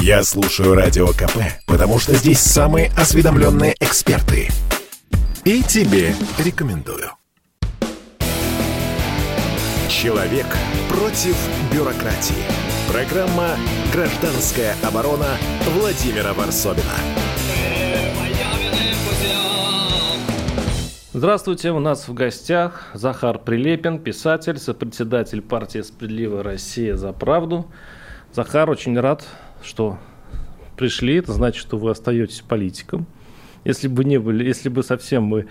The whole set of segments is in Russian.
Я слушаю Радио КП, потому что здесь самые осведомленные эксперты. И тебе рекомендую. Человек против бюрократии. Программа «Гражданская оборона» Владимира Варсобина. Здравствуйте, у нас в гостях Захар Прилепин, писатель, сопредседатель партии «Справедливая Россия за правду». Захар, очень рад, что пришли. Это значит, что вы остаетесь политиком. Если бы не были, если бы совсем мы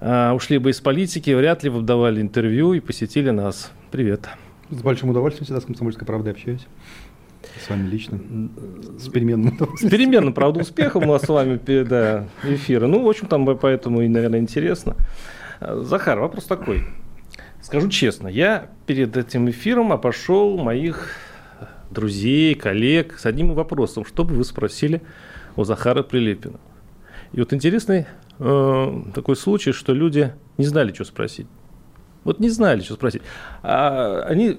э, ушли бы из политики, вряд ли бы давали интервью и посетили нас. Привет. С большим удовольствием всегда с «Комсомольской правдой» общаюсь. С вами лично. С переменным. С переменным, правда, успехом у нас с вами да, эфира. Ну, в общем, там поэтому и, наверное, интересно. Захар, вопрос такой. Скажу честно, я перед этим эфиром обошел моих друзей, коллег с одним вопросом. Что бы вы спросили у Захара Прилепина? И вот интересный э, такой случай, что люди не знали, что спросить. Вот не знали, что спросить. А они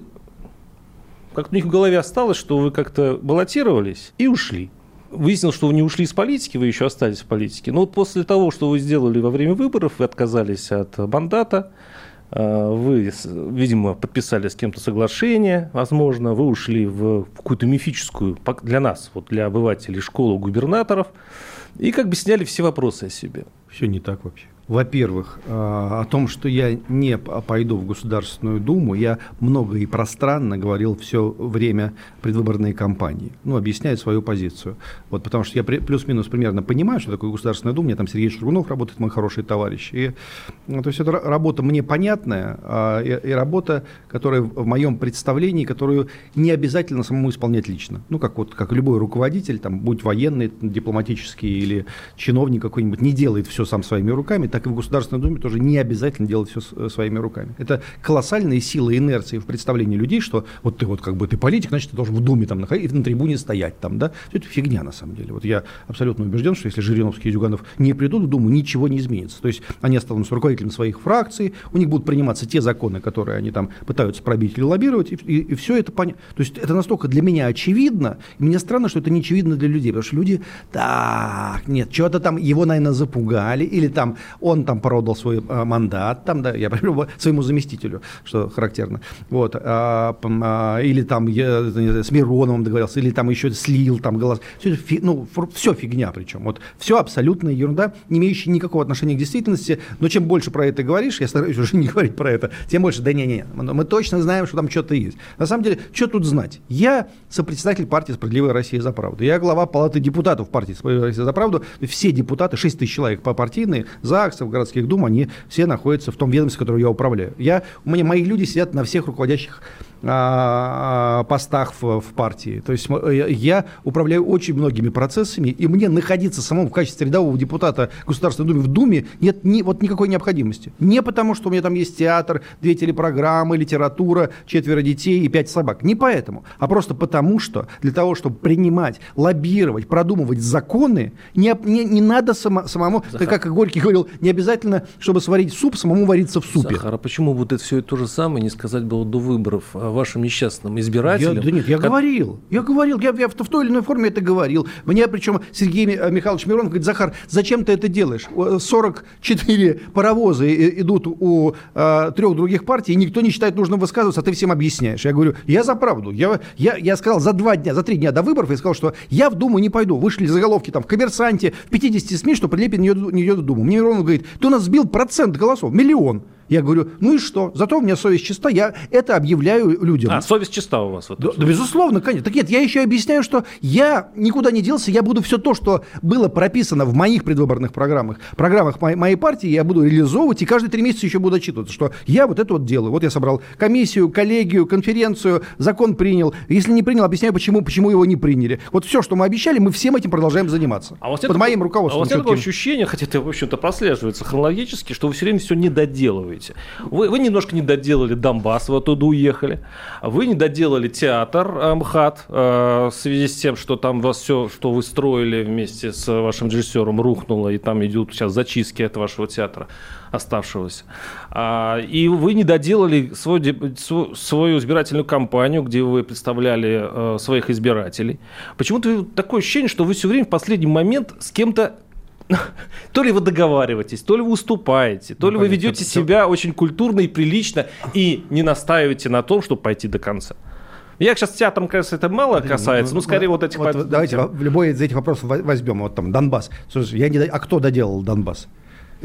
как-то у них в голове осталось, что вы как-то баллотировались и ушли. Выяснилось, что вы не ушли из политики, вы еще остались в политике. Но вот после того, что вы сделали во время выборов, вы отказались от мандата, вы, видимо, подписали с кем-то соглашение, возможно, вы ушли в какую-то мифическую, для нас, вот для обывателей, школу губернаторов, и как бы сняли все вопросы о себе. Все не так вообще. Во-первых, э, о том, что я не пойду в Государственную Думу, я много и пространно говорил все время предвыборной кампании. Ну, объясняя свою позицию. Вот, потому что я плюс-минус примерно понимаю, что такое Государственная Дума. У меня там Сергей Шургунов работает, мой хороший товарищ. И, ну, то есть это работа мне понятная, а, и, и работа, которая в моем представлении, которую не обязательно самому исполнять лично. Ну, как вот как любой руководитель, там, будь военный, дипломатический или чиновник какой-нибудь, не делает все сам своими руками, так и в Государственной Думе тоже не обязательно делать все э, своими руками. Это колоссальные силы инерции в представлении людей, что вот ты вот как бы ты политик, значит, ты должен в Думе там находиться, на трибуне стоять там, да. Все это фигня на самом деле. Вот я абсолютно убежден, что если Жириновский и Зюганов не придут в Думу, ничего не изменится. То есть они останутся руководителем своих фракций, у них будут приниматься те законы, которые они там пытаются пробить или лоббировать, и, и, и все это понятно. То есть это настолько для меня очевидно, и мне странно, что это не очевидно для людей, потому что люди, так, нет, что-то там его, наверное, запугали, или там он там продал свой а, мандат, там, да, я говорю своему заместителю, что характерно, вот, а, а, или там я, с Мироновым договорился, или там еще слил там голос, все, ну, все фигня причем, вот, все абсолютная ерунда, не имеющая никакого отношения к действительности, но чем больше про это говоришь, я стараюсь уже не говорить про это, тем больше, да не-не, мы точно знаем, что там что-то есть. На самом деле, что тут знать? Я сопредседатель партии «Справедливая Россия за правду», я глава палаты депутатов партии «Справедливая Россия за правду», все депутаты, 6 тысяч человек по партийные, ЗАГСов, городских дум, они все находятся в том ведомстве, которое я управляю. Я, у меня мои люди сидят на всех руководящих постах в, в партии. То есть э, я управляю очень многими процессами, и мне находиться самому в качестве рядового депутата Государственной Думы в Думе нет ни, вот никакой необходимости. Не потому, что у меня там есть театр, две телепрограммы, литература, четверо детей и пять собак. Не поэтому, а просто потому, что для того, чтобы принимать, лоббировать, продумывать законы, не, не, не надо само, самому, Захар. как Горький говорил, не обязательно, чтобы сварить суп, самому вариться в супе. Захар, а почему вот это все то же самое не сказать было до выборов? Вашим несчастным избирателям. Я, да нет, я как... говорил, я говорил, я, я в, в той или иной форме это говорил. Мне причем Сергей э, Михайлович Миронов говорит, Захар, зачем ты это делаешь? 44 паровоза идут у а, трех других партий, и никто не считает нужным высказываться, а ты всем объясняешь. Я говорю, я за правду. Я, я, я сказал за два дня, за три дня до выборов, я сказал, что я в Думу не пойду. Вышли заголовки там в «Коммерсанте», в 50 СМИ, что идет, не идет в Думу. Мне Миронов говорит, ты у нас сбил процент голосов, миллион. Я говорю, ну и что? Зато у меня совесть чиста, я это объявляю людям. А, совесть чиста у вас? Вот да, да, безусловно, конечно. Так нет, я еще объясняю, что я никуда не делся, я буду все то, что было прописано в моих предвыборных программах, программах моей, моей партии, я буду реализовывать, и каждые три месяца еще буду отчитываться, что я вот это вот делаю. Вот я собрал комиссию, коллегию, конференцию, закон принял. Если не принял, объясняю, почему, почему его не приняли. Вот все, что мы обещали, мы всем этим продолжаем заниматься. А вас Под моим руководством. А нет такого ощущения, хотя это, в общем-то, прослеживается хронологически, что вы все время все не доделываете рассказываете. Вы, вы немножко не доделали Донбасс, вы оттуда уехали. Вы не доделали театр э, МХАТ э, в связи с тем, что там вас все, что вы строили вместе с вашим режиссером, рухнуло, и там идут сейчас зачистки от вашего театра оставшегося. А, и вы не доделали свой, свою избирательную кампанию, где вы представляли э, своих избирателей. Почему-то такое ощущение, что вы все время в последний момент с кем-то то ли вы договариваетесь, то ли вы уступаете, то ну, ли вы ведете себя очень культурно и прилично и не настаиваете на том, чтобы пойти до конца. Я сейчас театром, кажется, это мало касается, ну, скорее вот этих... Вот, давайте в любой из этих вопросов возьмем. Вот там Донбасс. Слушай, я не... А кто доделал Донбасс?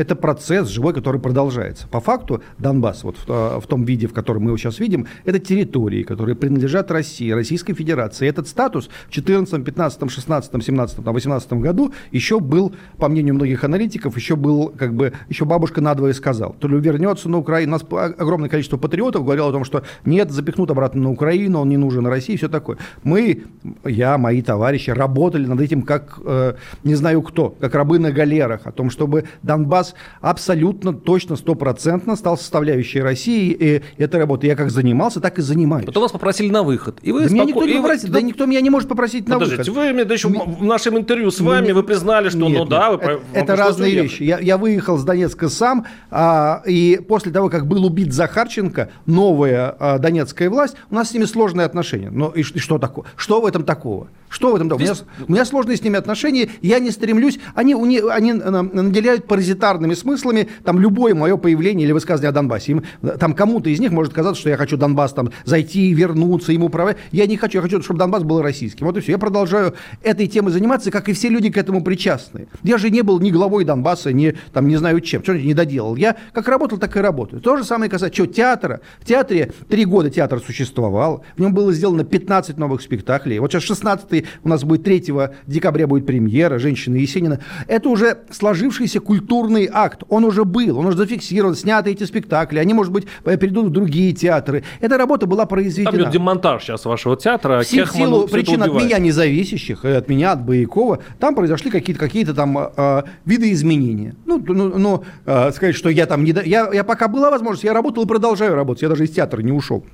Это процесс живой, который продолжается. По факту Донбасс, вот в, в том виде, в котором мы его сейчас видим, это территории, которые принадлежат России, Российской Федерации. Этот статус в 2014, 15, 16, 17, 18 году еще был, по мнению многих аналитиков, еще был, как бы, еще бабушка надвое сказал. То ли вернется на Украину. У нас огромное количество патриотов говорило о том, что нет, запихнут обратно на Украину, он не нужен России, все такое. Мы, я, мои товарищи, работали над этим как, э, не знаю кто, как рабы на галерах, о том, чтобы Донбасс абсолютно точно, стопроцентно стал составляющей России. И эта работа я как занимался, так и занимаюсь. Потом вас попросили на выход. И вы да споко... меня никто не попросил, вы... да никто меня не может попросить на Подождите, выход. вы да еще в нашем интервью с вами вы признали, что нет, ну да, вы Это, это разные вещи. Я, я выехал с Донецка сам, а, и после того, как был убит Захарченко, новая а, донецкая власть, у нас с ними сложные отношения. Но и, и что такое? Что в этом такого? Что в этом такого? У меня, у меня сложные с ними отношения, я не стремлюсь, они, они, они наделяют паразитарно парадными смыслами, там любое мое появление или высказывание о Донбассе, им, там кому-то из них может казаться, что я хочу Донбасс там зайти, вернуться, ему управлять. Я не хочу, я хочу, чтобы Донбасс был российским. Вот и все. Я продолжаю этой темой заниматься, как и все люди к этому причастны. Я же не был ни главой Донбасса, ни там не знаю чем, что не доделал. Я как работал, так и работаю. То же самое касается что, театра. В театре три года театр существовал, в нем было сделано 15 новых спектаклей. Вот сейчас 16 у нас будет 3 декабря будет премьера «Женщина Есенина». Это уже сложившийся культурный акт, он уже был, он уже зафиксирован, сняты эти спектакли, они, может быть, перейдут в другие театры. Эта работа была произведена. Там идет демонтаж сейчас вашего театра. В силу причин от меня независящих, от меня, от Боякова, там произошли какие-то какие там э, виды изменения. Ну, ну, ну э, сказать, что я там не... Я, я пока была возможность, я работал и продолжаю работать, я даже из театра не ушел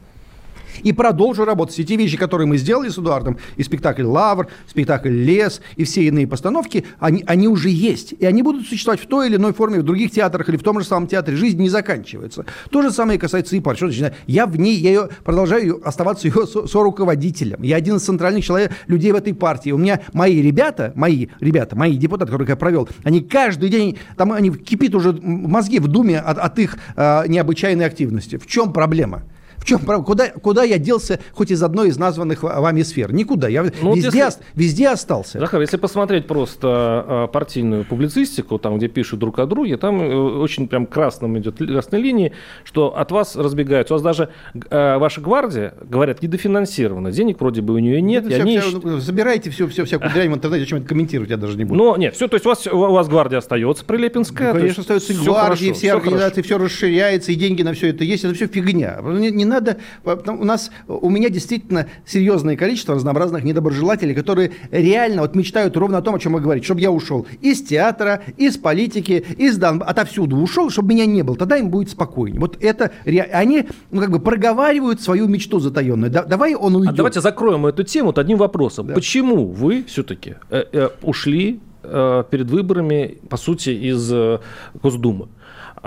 и продолжу работать. Все те вещи, которые мы сделали с Эдуардом, и спектакль «Лавр», спектакль «Лес», и все иные постановки, они, они уже есть. И они будут существовать в той или иной форме в других театрах или в том же самом театре. Жизнь не заканчивается. То же самое касается и пар. Я в ней, я ее, продолжаю оставаться ее со, со руководителем. Я один из центральных человек, людей в этой партии. У меня мои ребята, мои ребята, мои депутаты, которых я провел, они каждый день, там они кипит уже мозги в думе от, от их э, необычайной активности. В чем проблема? Чем куда, куда я делся хоть из одной из названных вами сфер? Никуда. Я ну, везде, если, везде остался. Захар, если посмотреть просто э, партийную публицистику, там, где пишут друг о друге, там э, очень прям красным идет красной линии, что от вас разбегаются. У вас даже э, ваша гвардия, говорят, недофинансирована. Денег вроде бы у нее нет. Ну, это все, все, ну, забирайте все, все, всякую дрянь в интернете, зачем это комментировать, я даже не буду. Но нет, все, то есть у вас, у вас гвардия остается прилепинская. Ну, конечно, остается гвардия, все, все организации, все расширяется, и деньги на все это есть. Это все фигня. Не, не надо... У нас, у меня действительно серьезное количество разнообразных недоброжелателей, которые реально вот мечтают ровно о том, о чем мы говорим. Чтобы я ушел из театра, из политики, из Дон... отовсюду ушел, чтобы меня не было. Тогда им будет спокойнее. Вот это... Они ну, как бы проговаривают свою мечту затаенную. Да, давай он уйдет. А давайте закроем эту тему вот одним вопросом. Да. Почему вы все-таки э, э, ушли э, перед выборами, по сути, из э, Госдумы?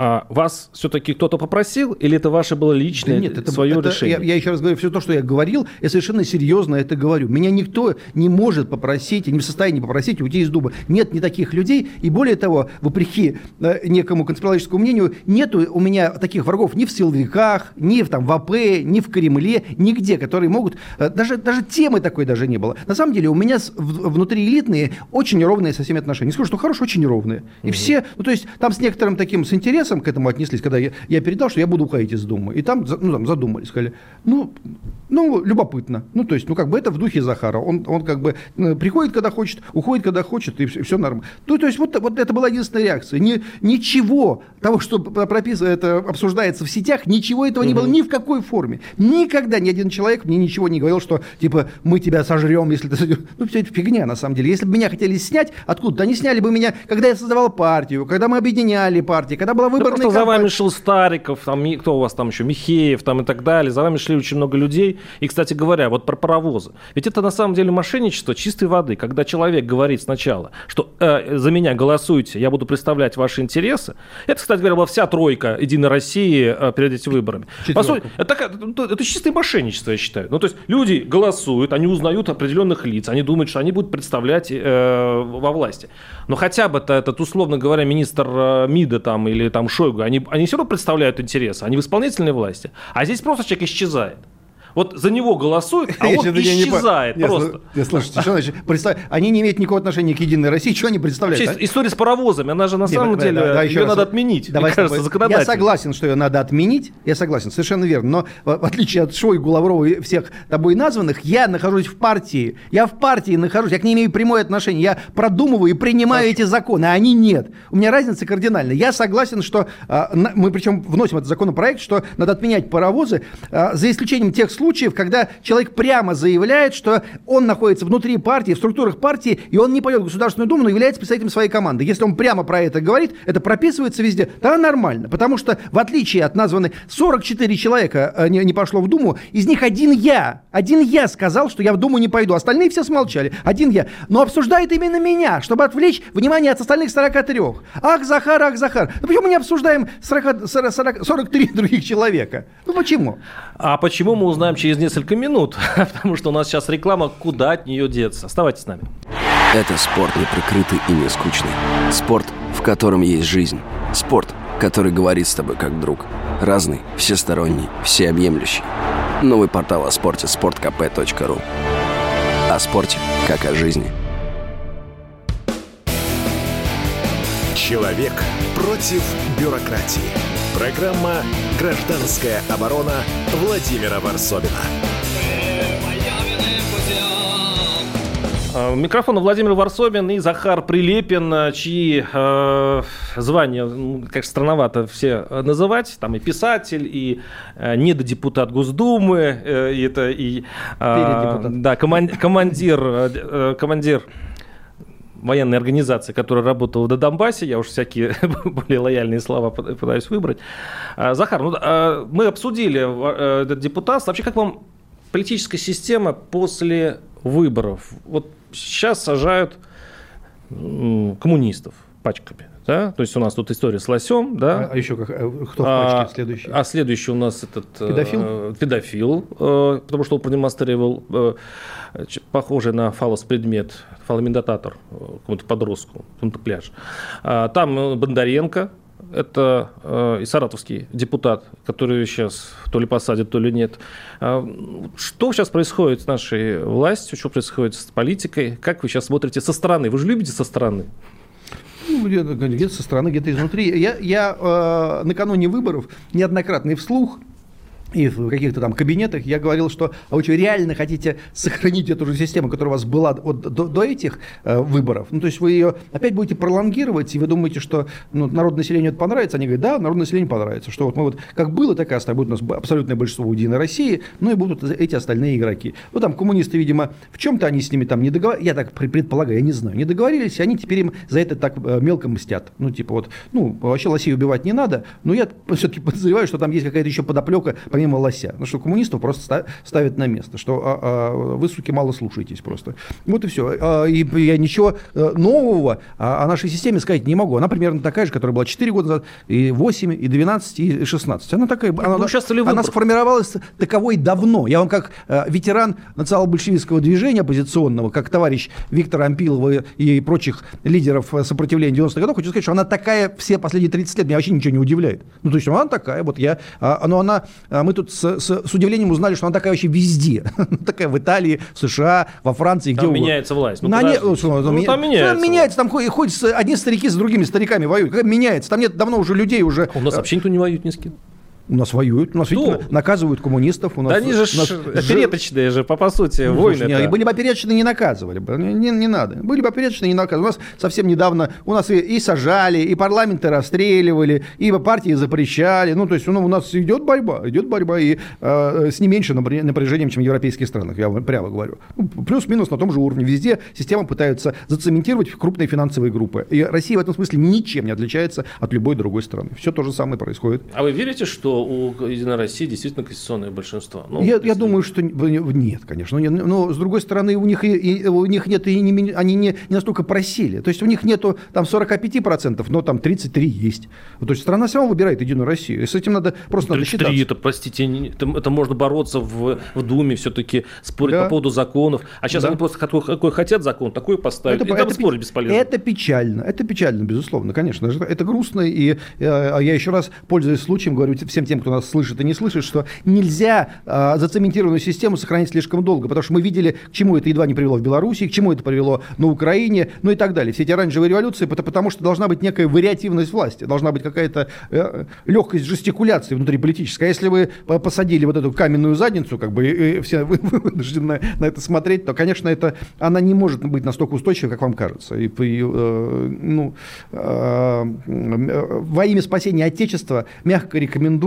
А вас все-таки кто-то попросил, или это ваше было личное да нет, это, свое это, решение? Я, я еще раз говорю, все то, что я говорил, я совершенно серьезно это говорю. Меня никто не может попросить, не в состоянии попросить уйти из Дуба. Нет ни таких людей, и более того, вопреки э, некому конспирологическому мнению, нет у меня таких врагов ни в силовиках, ни в, там, в АП, ни в Кремле, нигде, которые могут... Э, даже, даже темы такой даже не было. На самом деле у меня с, в, внутри элитные очень ровные со всеми отношения. Не скажу, что хорошие, очень ровные. И угу. все, ну то есть там с некоторым таким, с интересом интересом к этому отнеслись, когда я, я передал, что я буду уходить из Думы. И там, ну, там задумались, сказали, ну, ну, любопытно. Ну, то есть, ну, как бы это в духе Захара. Он, он как бы э, приходит, когда хочет, уходит, когда хочет, и все, все нормально. Ну, то есть, вот, вот это была единственная реакция. Ни, ничего того, что прописано, это обсуждается в сетях, ничего этого угу. не было ни в какой форме. Никогда ни один человек мне ничего не говорил, что, типа, мы тебя сожрем, если ты... Ну, все это фигня, на самом деле. Если бы меня хотели снять, откуда-то они сняли бы меня, когда я создавал партию, когда мы объединяли партии, когда была предвыборные да кампании. за вами шел Стариков, там, кто у вас там еще, Михеев там и так далее. За вами шли очень много людей. И, кстати говоря, вот про паровозы. Ведь это на самом деле мошенничество чистой воды. Когда человек говорит сначала, что э, за меня голосуйте, я буду представлять ваши интересы. Это, кстати говоря, была вся тройка Единой России э, перед этими выборами. По сути, это, такая, это чистое мошенничество, я считаю. Ну, то есть люди голосуют, они узнают определенных лиц, они думают, что они будут представлять э, во власти. Но хотя бы -то этот, условно говоря, министр э, МИДа там или там Шойгу, они, они все равно представляют интересы, они в исполнительной власти. А здесь просто человек исчезает. Вот за него голосуют, а он исчезает просто. Не, слушайте, что значит? Представь, они не имеют никакого отношения к Единой России, что они представляют? Вообще, история с паровозами, она же на самом да, деле, ее надо отменить, Давай мне кажется, законодательно. Я согласен, что ее надо отменить, я согласен, совершенно верно. Но в отличие от Шойгу, Лаврова и всех тобой названных, я нахожусь в партии, я в партии нахожусь, я к ней имею прямое отношение, я продумываю и принимаю эти законы, а они нет. У меня разница кардинальная. Я согласен, что а, мы причем вносим этот законопроект, что надо отменять паровозы, а, за исключением тех случаев, когда человек прямо заявляет, что он находится внутри партии, в структурах партии, и он не пойдет в Государственную Думу, но является представителем своей команды. Если он прямо про это говорит, это прописывается везде, тогда нормально. Потому что, в отличие от названных 44 человека э, не, не пошло в Думу, из них один я, один я сказал, что я в Думу не пойду. Остальные все смолчали. Один я. Но обсуждает именно меня, чтобы отвлечь внимание от остальных 43. Ах, Захар, ах, Захар. Ну почему мы не обсуждаем 40, 40, 40, 43 других человека? Ну почему? А почему мы узнаем через несколько минут? Потому что у нас сейчас реклама, куда от нее деться. Оставайтесь с нами. Это спорт не прикрытый и не скучный. Спорт, в котором есть жизнь. Спорт, который говорит с тобой как друг. Разный, всесторонний, всеобъемлющий. Новый портал о спорте – sportkp.ru О спорте, как о жизни. Человек против бюрократии. Программа «Гражданская оборона» Владимира Варсовина. У Микрофона Владимир Варсобин и Захар Прилепин, э, чьи э, звания, ну, как странновато все э, называть, там и писатель, и э, недодепутат Госдумы, э, и это и э, Передепутат. да, коман- командир, э, э, командир военной организации, которая работала на Донбассе, я уж всякие более лояльные слова пы- пытаюсь выбрать. А, Захар, ну, а, мы обсудили э, этот депутатство. Вообще, как вам политическая система после выборов? Вот сейчас сажают коммунистов пачками. Да? То есть у нас тут история с лосем, да? А, а еще как, э, кто в А, пачке следующий? А следующий у нас этот... э, Педофил? педофил, э, потому что он продемонстрировал э, похожий на фалос предмет, фаломедотатор э, какому-то подростку, какому-то пляж. А, Там э, Бондаренко, это э, и саратовский депутат, который сейчас то ли посадят, то ли нет. А, Что сейчас происходит с нашей властью, что происходит с политикой? Как вы сейчас смотрите со стороны? Вы же любите со стороны? Ну, где-то, со стороны, где-то изнутри. Я, я э, накануне выборов неоднократно и вслух, и в каких-то там кабинетах я говорил, что а вы что, реально хотите сохранить эту же систему, которая у вас была вот до, до этих э, выборов? Ну, то есть вы ее опять будете пролонгировать, и вы думаете, что ну, народное населению это понравится? Они говорят, да, народное население понравится. Что вот мы вот как было, так и оставим. Будет у нас абсолютное большинство у Единой России, ну и будут эти остальные игроки. Ну, там коммунисты, видимо, в чем-то они с ними там не договорились, я так пре- предполагаю, я не знаю, не договорились, и они теперь им за это так э, мелко мстят. Ну, типа вот, ну, вообще лосей убивать не надо, но я все-таки подозреваю, что там есть какая-то еще подоплека, помимо лося. Ну, что коммунистов просто ста- ставят на место, что а, а, вы, суки, мало слушаетесь просто. Вот и все. и я ничего э, нового о, о нашей системе сказать не могу. Она примерно такая же, которая была 4 года назад, и 8, и 12, и 16. Она такая, она, ну, участвовали она сформировалась таковой давно. Я вам как э, ветеран национал-большевистского движения оппозиционного, как товарищ Виктора Ампилова и прочих лидеров э, сопротивления 90-х годов, хочу сказать, что она такая все последние 30 лет, меня вообще ничего не удивляет. Ну, то есть она такая, вот я, а, но она, а, мы тут с, с- с удивлением узнали, что она такая вообще везде. такая в Италии, в США, во Франции, где Там угодно. меняется власть. Ну, На не- что, Ну, меня- там меняется Там меняется, там ходят, ходят одни старики с другими стариками воюют. Меняется? Там нет давно уже людей уже. У нас э, вообще никто не воюет ни с кем. У нас воюют, у нас Ну, видите, наказывают коммунистов. У нас, Да они же у нас опереточные же, по, по сути, Ну, войны. слушай, не, были бы опереточные, не наказывали бы. Не, не- не надо. Были бы опереточные, не наказывали. У нас совсем недавно, у нас и, и сажали, и парламенты расстреливали, и партии запрещали. Ну, то есть ну, у нас идет борьба, идет борьба, и э, с не меньшим напря- напряжением, чем в европейских странах, я вам прямо говорю. Ну, плюс-минус на том же уровне. Везде система пытаются зацементировать крупные финансовые группы. И Россия в этом смысле ничем не отличается от любой другой страны. Все то же самое происходит. А вы верите, что у Единой России действительно конституционное большинство? Ну, я, если- я думаю, что нет, конечно. Но, не- но с другой стороны, у них, и, и- у них нет, и не они не, не настолько просили. То есть у них нету там 45%, но там 33 есть. То есть страна сама выбирает Единую Россию. И с этим надо просто надо 33, считаться. это, простите, это, это можно бороться в, в Думе, все-таки спорить Да. по поводу законов. А сейчас Да. они просто какой, какой хотят закон, такой поставят. и там пе- спорить бесполезно. это печально, это печально, безусловно, конечно. Это, это грустно, и э, а я еще раз, пользуясь случаем, говорю всем тем, кто нас слышит и не слышит, что нельзя э, зацементированную систему сохранить слишком долго, потому что мы видели, к чему это едва не привело в Беларуси, к чему это привело на Украине, ну и так далее. Все эти оранжевые революции, пото- потому что должна быть некая вариативность власти, должна быть какая-то э, легкость жестикуляции внутриполитической. А если вы по- посадили вот эту каменную задницу, как бы, и, все вы- вы вынуждены на, это смотреть, то, конечно, это, она не может быть настолько устойчивой, как вам кажется. И, и, э, ну, э, э, во имя спасения Отечества мягко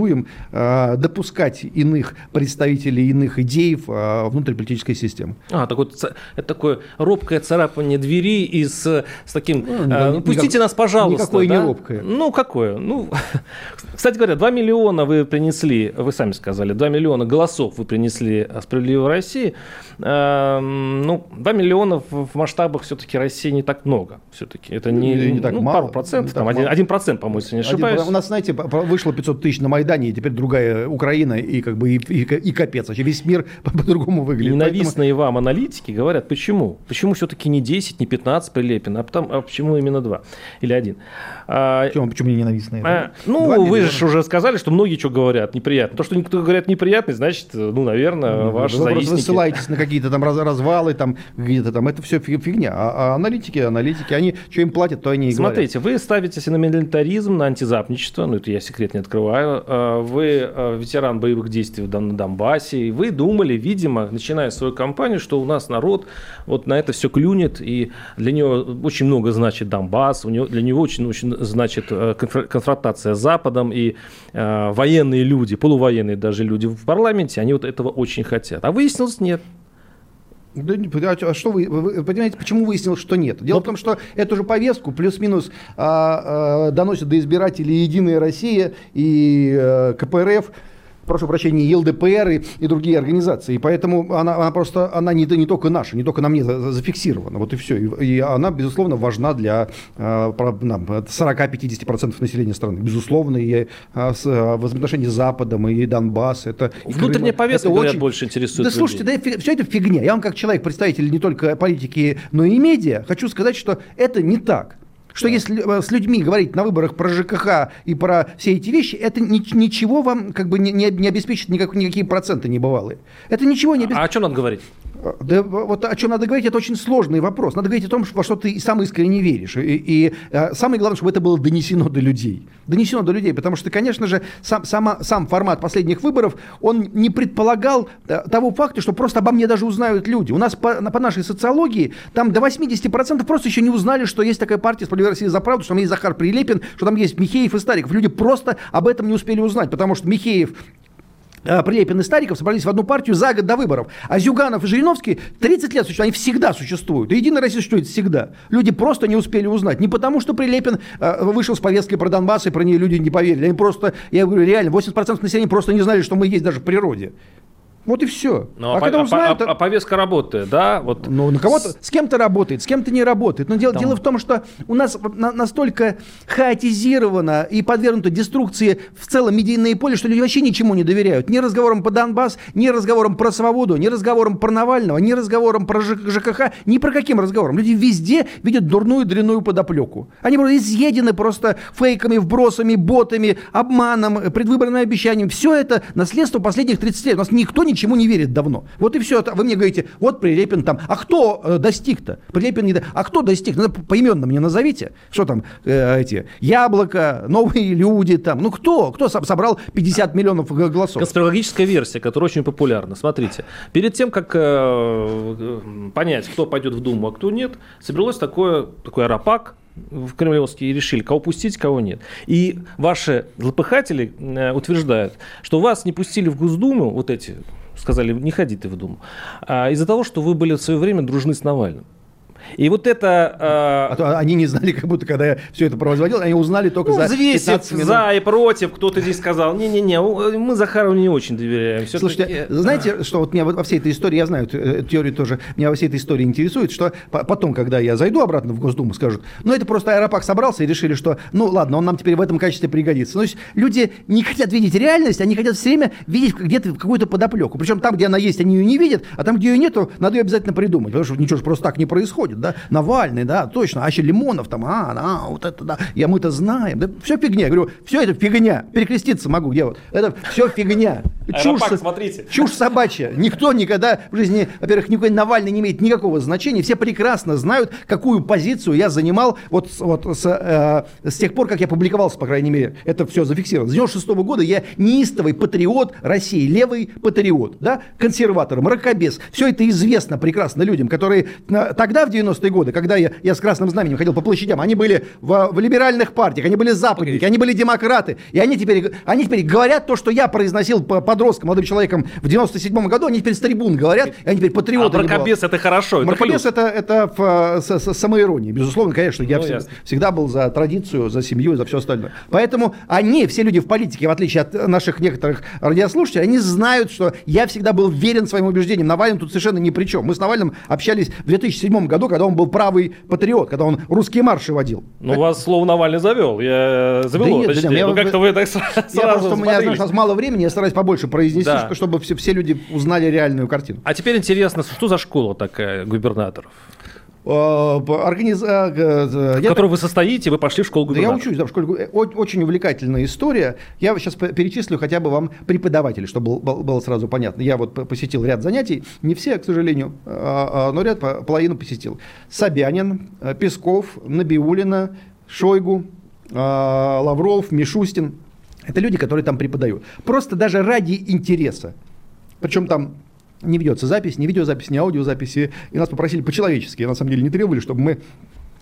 рекомендуем э, допускать иных представителей иных идей э, внутриполитической системе. А, так вот, это такое робкое царапание двери и с, с таким... Ну, э, ну, пустите никак- нас, пожалуйста. никакое не да? робкое. Ну, какое? Ну, кстати говоря, 2 миллиона вы принесли, вы сами сказали, 2 миллиона голосов вы принесли «Справедливой России». Эм, Ну, 2 миллиона в масштабах все-таки России не так много. Все-таки это не, Не- не так ну, мало, пару процентов, не там, так один, мало. один процент, по-моему, если не ошибаюсь. у нас, знаете, вышло 500 тысяч на Майдане, и теперь другая Украина, и как бы и, и- и капец. Вообще весь мир по- по-другому выглядит. Ненавистные вам аналитики говорят, почему? Почему все-таки не 10, не 15 Прилепин, а, потом, а почему именно 2 или 1? А, Почему, почему мне ненавистные? а, ну, вы же уже сказали, что многие что говорят неприятно. То, что никто говорят неприятно, значит, ну, наверное, ваши Вы завистники. ссылаетесь на какие-то там раз- развалы, там где-то там, это все фигня. А, а аналитики, аналитики, они что им платят, то они и говорят. Смотрите, вы ставитесь на милитаризм, на антизапничество, ну это я секрет не открываю. Вы а, ветеран боевых действий на Донбассе, и вы думали, видимо, начиная свою кампанию, что у нас народ вот на это все клюнет, и для него очень много значит Донбасс, у него, для него очень, очень значит э, конфр- конфронтация с Западом, и э, военные люди, полувоенные даже люди в парламенте, они вот этого очень хотят. А выяснилось, нет. Да а а что вы, вы понимаете, почему выяснилось, что нет? Дело в том, что эту же повестку плюс-минус а, а, доносят до избирателей Единая Россия и э, КПРФ, прошу прощения, и ЛДПР и, и другие организации. И поэтому она, она просто, она не, не только наша, не только на мне за- за- зафиксирована. Вот и все. И, и она, безусловно, важна для э, про- нам, 40-50% населения страны. Безусловно, и э, с, э, взаимоотношения с Западом, и Донбасс. Это, и Внутренняя Крым. повестка, Это говорят, очень- больше интересует Да слушайте, да, все это фигня. Я вам как человек, представитель не только политики, но и медиа, хочу сказать, что это не так. Что если э, с людьми говорить на выборах про ЖКХ и про все эти вещи, это ни- ничего вам как бы не, не- не обеспечит никак, никакие проценты небывалые. Это ничего не обеспечит. А о чем надо говорить? Да вот о чем надо говорить, это очень сложный вопрос. Надо говорить о том, во что ты сам искренне веришь. И, и, э, самое главное, чтобы это было донесено до людей. Донесено до людей, потому что, конечно же, сам, сама, сам формат последних выборов, он не предполагал э, того факта, что просто обо мне даже узнают люди. У нас по, по нашей социологии там до 80% просто еще не узнали, что есть такая партия «Справедливая Россия за правду», что там есть Захар Прилепин, что там есть Михеев и Стариков. Люди просто об этом не успели узнать, потому что Михеев а, Прилепин и Стариков собрались в одну партию за год до выборов. А Зюганов и Жириновский 30 лет существуют, они всегда существуют. И Единая Россия существует всегда. Люди просто не успели узнать. Не потому, что Прилепин а, вышел с повесткой про Донбасс, и про нее люди не поверили. Они просто, я говорю, реально, 80% населения просто не знали, что мы есть даже в природе. Вот и все. Ну, а, а по- а- а повестка работает, да? Вот. Ну, на кого-то, с кем-то работает, с кем-то не работает. Но дело, дело в том, что у нас на- настолько хаотизировано и подвергнуто деструкции в целом медийное поле, что люди вообще ничему не доверяют. Ни разговорам по Донбасс, ни разговорам про свободу, ни разговорам про Навального, ни разговорам про ЖКХ, ни про каким разговорам. Люди везде видят дурную дрянную подоплеку. Они просто изъедены просто фейками, вбросами, ботами, обманом, предвыборным обещанием. Все это наследство последних 30 лет. У нас никто ничего ничему не верят давно. Вот и все. Вы мне говорите, вот Прилепин там. А кто э, достиг-то? Прилепин не до... А кто достиг? Ну, поименно мне назовите. Что там э, эти? Яблоко, новые люди там. Ну кто? Кто собрал 50 миллионов голосов? Конспирологическая версия, которая очень популярна. Смотрите, перед тем, как э, понять, кто пойдет в Думу, а кто нет, собралось такое, такой аэропак, в Кремлевске и решили, кого пустить, кого нет. И ваши злопыхатели э, утверждают, что вас не пустили в Госдуму, вот эти, сказали, не ходи ты в Думу, а из-за того, что вы были в свое время дружны с Навальным. И вот это... Э... А то они не знали, как будто, когда я все это производил, они узнали только ну, за взвесив 15 минут. за и против, кто-то здесь сказал, не-не-не, мы Захарову не очень доверяем. Слушайте, знаете, что вот меня во всей этой истории, я знаю эту теорию тоже, меня во всей этой истории интересует, что потом, когда я зайду обратно в Госдуму, скажут, ну это просто Аэропак собрался и решили, что, ну ладно, он нам теперь в этом качестве пригодится. То есть люди не хотят видеть реальность, они хотят все время видеть где-то какую-то подоплеку. Причем там, где она есть, они ее не видят, а там, где ее нету, надо ее обязательно придумать, потому что ничего же просто так не происходит, да, Навальный, да, точно, а еще Лимонов там, а, да, вот это, да, я мы это знаем, да, все фигня, я говорю, все это фигня, перекреститься могу, где вот, это все фигня. Чушь, Аэропак, смотрите. чушь собачья. Никто никогда в жизни, во-первых, никакой Навальный не имеет никакого значения. Все прекрасно знают, какую позицию я занимал вот, вот с, э, с тех пор, как я публиковался, по крайней мере. Это все зафиксировано. С 96 -го года я неистовый патриот России, левый патриот, да, консерватор, мракобес. Все это известно прекрасно людям, которые э, тогда, в 90-е годы, когда я, я с красным знаменем ходил по площадям, они были в, в либеральных партиях, они были западники, они были демократы. И они теперь, они теперь говорят то, что я произносил по подростком, молодым человеком в 97 году, они теперь с трибун говорят, и они теперь патриоты. А мракобес это хорошо, это Мракобес это, это в, с, с, самоирония. Безусловно, конечно, я ну, всегда, всегда был за традицию, за семью, за все остальное. Поэтому они, все люди в политике, в отличие от наших некоторых радиослушателей, они знают, что я всегда был верен своим убеждениям. Навальный тут совершенно ни при чем. Мы с Навальным общались в 2007 году, когда он был правый патриот, когда он русские марши водил. Ну, это... вас слово Навальный завел. Я завел, да нет, точнее. Да, ну, как-то вы так сразу я просто, У меня, знаешь, у нас мало времени, я стараюсь побольше произнести, да. чтобы все, все люди узнали реальную картину. А теперь интересно, что за школа такая губернаторов? А, организ... А, в я... которой вы состоите, вы пошли в школу губернаторов. Да, я учусь да, в школе. Очень увлекательная история. Я сейчас перечислю хотя бы вам преподавателей, чтобы было сразу понятно. Я вот посетил ряд занятий, не все, к сожалению, но ряд половину посетил. Собянин, Песков, Набиулина, Шойгу, Лавров, Мишустин. Это люди, которые там преподают. Просто даже ради интереса. Причем там не ведется запись, не видеозапись, не аудиозаписи. И нас попросили по-человечески. На самом деле не требовали, чтобы мы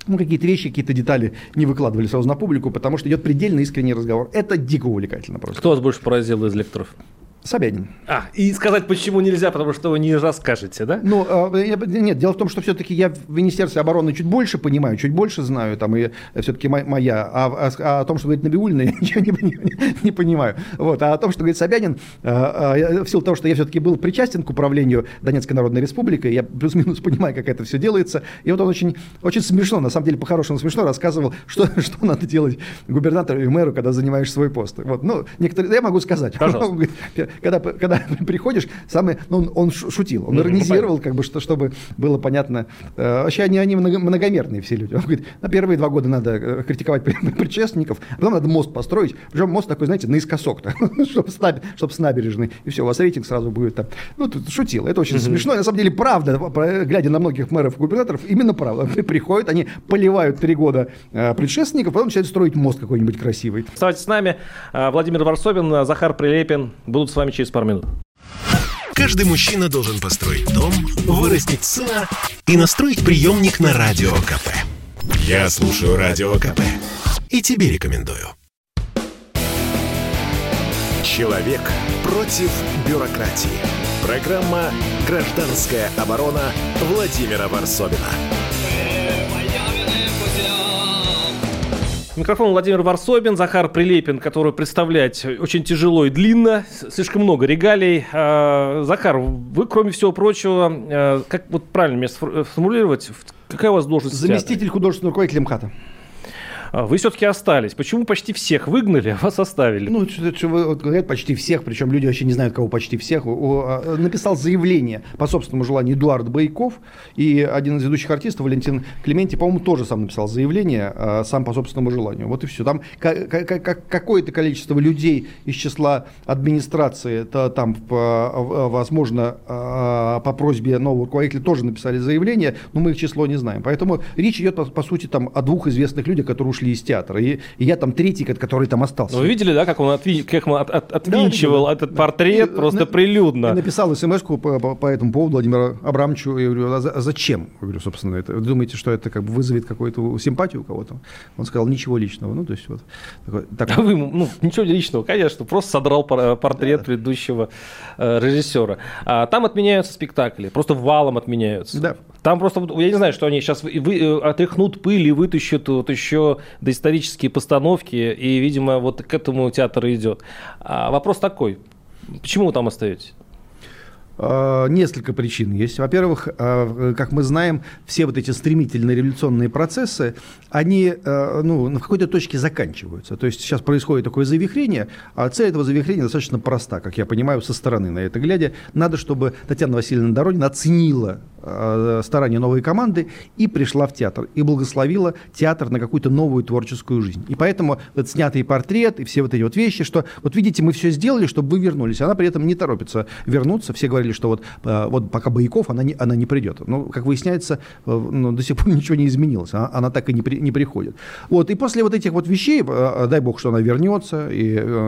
ну, какие-то вещи, какие-то детали не выкладывали сразу на публику, потому что идет предельно искренний разговор. Это дико увлекательно просто. Кто вас больше поразил из лекторов? Собянин. А, и сказать, почему нельзя, потому что вы не расскажете, да? Ну, э, нет, дело в том, что все-таки я в Министерстве обороны чуть больше понимаю, чуть больше знаю, там, и все-таки моя, а, а, а о том, что говорит Набиулина, я ничего не, не, не понимаю. Вот, а о том, что говорит Собянин, э, в силу того, что я все-таки был причастен к управлению Донецкой Народной Республикой, я плюс-минус понимаю, как это все делается, и вот он очень, очень смешно, на самом деле, по-хорошему смешно рассказывал, что, что надо делать губернатору и мэру, когда занимаешь свой пост. Вот, ну, некоторые, я могу сказать. Пожалуйста когда, когда приходишь, самый, ну, он, он шутил, он иронизировал, как бы, что, чтобы было понятно. Э, вообще они, они многомерные все люди. Он говорит, на первые два года надо э, критиковать предшественников, а потом надо мост построить. Причем мост такой, знаете, наискосок, чтобы, с, набережной. И все, у вас рейтинг сразу будет там. Ну, тут шутил. Это очень смешно. На самом деле, правда, глядя на многих мэров и губернаторов, именно правда. Приходят, они поливают три года э, предшественников, потом начинают строить мост какой-нибудь красивый. Оставайтесь с нами. Владимир Варсобин, Захар Прилепин будут с вами через пару минут. Каждый мужчина должен построить дом, вырастить сына и настроить приемник на Радио КП. Я слушаю Радио КП и тебе рекомендую. Человек против бюрократии. Программа «Гражданская оборона» Владимира Варсовина. Микрофон Владимир Варсобин, Захар Прилепин, который представлять очень тяжело и длинно, слишком много регалий. А, Захар, вы, кроме всего прочего, а, как вот правильно меня сформулировать, какая у вас должность? Заместитель художественного руководителя МХАТа. А вы все-таки остались. Почему почти всех выгнали, а вас оставили? Ну, что, вот, говорят почти всех, причем люди вообще не знают, кого почти всех. О, написал заявление по собственному желанию Эдуард Байков и один из ведущих артистов Валентин Клементи, по-моему, тоже сам написал заявление, а, сам по собственному желанию. Вот и все. Там какое-то количество людей из числа администрации, то, там, возможно, а, по просьбе нового руководителя тоже написали заявление, но мы их число не знаем. Поэтому речь идет, по, по сути, там, о двух известных людях, которые ушли из театра. И, и я там третий, который там остался. Ну, вы видели, да, как он отви, как он от, от, отвинчивал да, этот портрет и, просто на, прилюдно? Я написал смс по, по, по этому поводу Владимиру Абрамовичу. Я говорю, а, а зачем? Я говорю, собственно, это. Вы думаете, что это как бы вызовет какую-то симпатию у кого-то? Он сказал, ничего личного. Ну, то есть вот. Такой, такой. А вы, ну, ничего личного, конечно, просто содрал портрет да. предыдущего э, режиссера. А, там отменяются спектакли, просто валом отменяются. Да. Там просто, я не знаю, что они сейчас вы, э, отряхнут пыль и вытащат вот еще доисторические постановки, и, видимо, вот к этому театр идет. А вопрос такой, почему вы там остаетесь? А, несколько причин есть. Во-первых, а, как мы знаем, все вот эти стремительные революционные процессы, они а, ну, на какой-то точке заканчиваются. То есть сейчас происходит такое завихрение, а цель этого завихрения достаточно проста, как я понимаю, со стороны на это глядя. Надо, чтобы Татьяна Васильевна Доронина оценила старания новой команды и пришла в театр, и благословила театр на какую-то новую творческую жизнь. И поэтому вот снятый портрет и все вот эти вот вещи, что вот видите, мы все сделали, чтобы вы вернулись. Она при этом не торопится вернуться. Все говорили, что вот, э, вот пока Бояков, она не, она не придет. Но, как выясняется, э, ну, до сих пор ничего не изменилось. Она, она так и не, при, не приходит. Вот, и после вот этих вот вещей, э, дай бог, что она вернется, и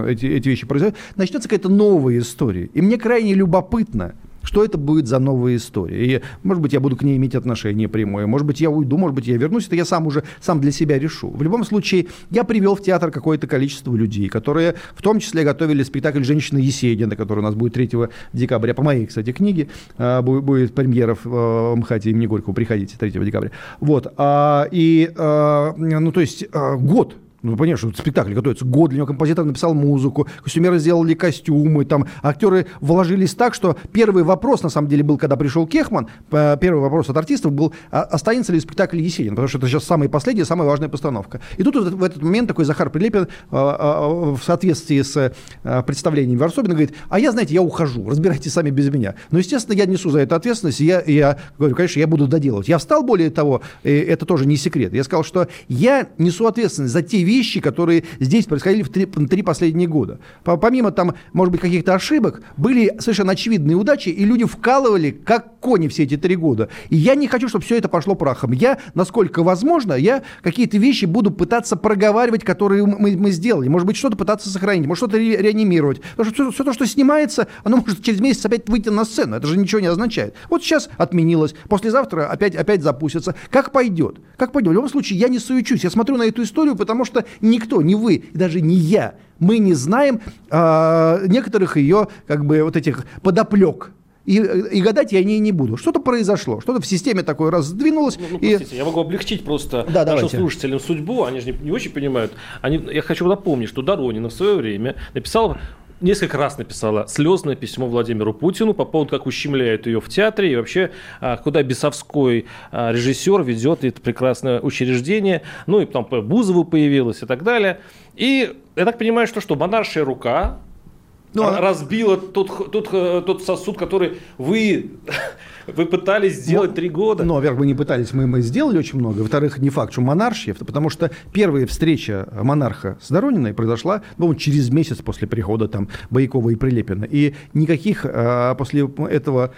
эти, эти вещи произойдут, начнется какая-то новая история. И мне крайне любопытно, что это будет за новая история? И, может быть, я буду к ней иметь отношение прямое, может быть, я уйду, может быть, я вернусь, это я сам уже сам для себя решу. В любом случае, я привел в театр какое-то количество людей, которые в том числе готовили спектакль «Женщина Есенина», который у нас будет 3 декабря, по моей, кстати, книге, а, будет премьера в МХАТе имени Горького, приходите 3 декабря. Вот, а, и, а, ну, то есть, год ну, понятно, что спектакль готовится год, для него композитор написал музыку, костюмеры сделали костюмы, там актеры вложились так, что первый вопрос, на самом деле, был, когда пришел Кехман, первый вопрос от артистов был, а останется ли спектакль Есенин, потому что это сейчас самая последняя, самая важная постановка. И тут в этот момент такой Захар Прилепин а, а, в соответствии с представлением Варсобина говорит, а я, знаете, я ухожу, разбирайтесь сами без меня. Но, естественно, я несу за это ответственность, и я, я говорю, конечно, я буду доделывать. Я встал, более того, это тоже не секрет, я сказал, что я несу ответственность за те вещи, вещи, которые здесь происходили в три, три последние года. Помимо там, может быть, каких-то ошибок, были совершенно очевидные удачи, и люди вкалывали как кони все эти три года. И я не хочу, чтобы все это пошло прахом. Я, насколько возможно, я какие-то вещи буду пытаться проговаривать, которые мы, мы сделали. Может быть, что-то пытаться сохранить, может, что-то ре- реанимировать. Потому что все, все то, что снимается, оно может через месяц опять выйти на сцену. Это же ничего не означает. Вот сейчас отменилось, послезавтра опять, опять запустится. Как пойдет? Как пойдет? В любом случае, я не суечусь. Я смотрю на эту историю, потому что никто, ни вы, даже не я, мы не знаем э, некоторых ее, как бы, вот этих подоплек. И, и гадать я не, не буду. Что-то произошло, что-то в системе такое раздвинулось. Ну, ну, и... простите, я могу облегчить просто да, нашим давайте. слушателям судьбу, они же не, не очень понимают. Они, я хочу напомнить, что Доронина в свое время написал несколько раз написала слезное письмо Владимиру Путину по поводу, как ущемляют ее в театре и вообще, а, куда бесовской а, режиссер ведет это прекрасное учреждение. Ну и потом Бузову появилась и так далее. И я так понимаю, что что, монаршая рука ну, разбила тот, тот, тот сосуд, который вы вы пытались сделать ну, три года. Ну, во-первых, мы не пытались, мы, мы сделали очень много. Во-вторых, не факт, что монаршия, потому что первая встреча монарха с Дорониной произошла, ну, через месяц после прихода там Боякова и Прилепина. И никаких а, после этого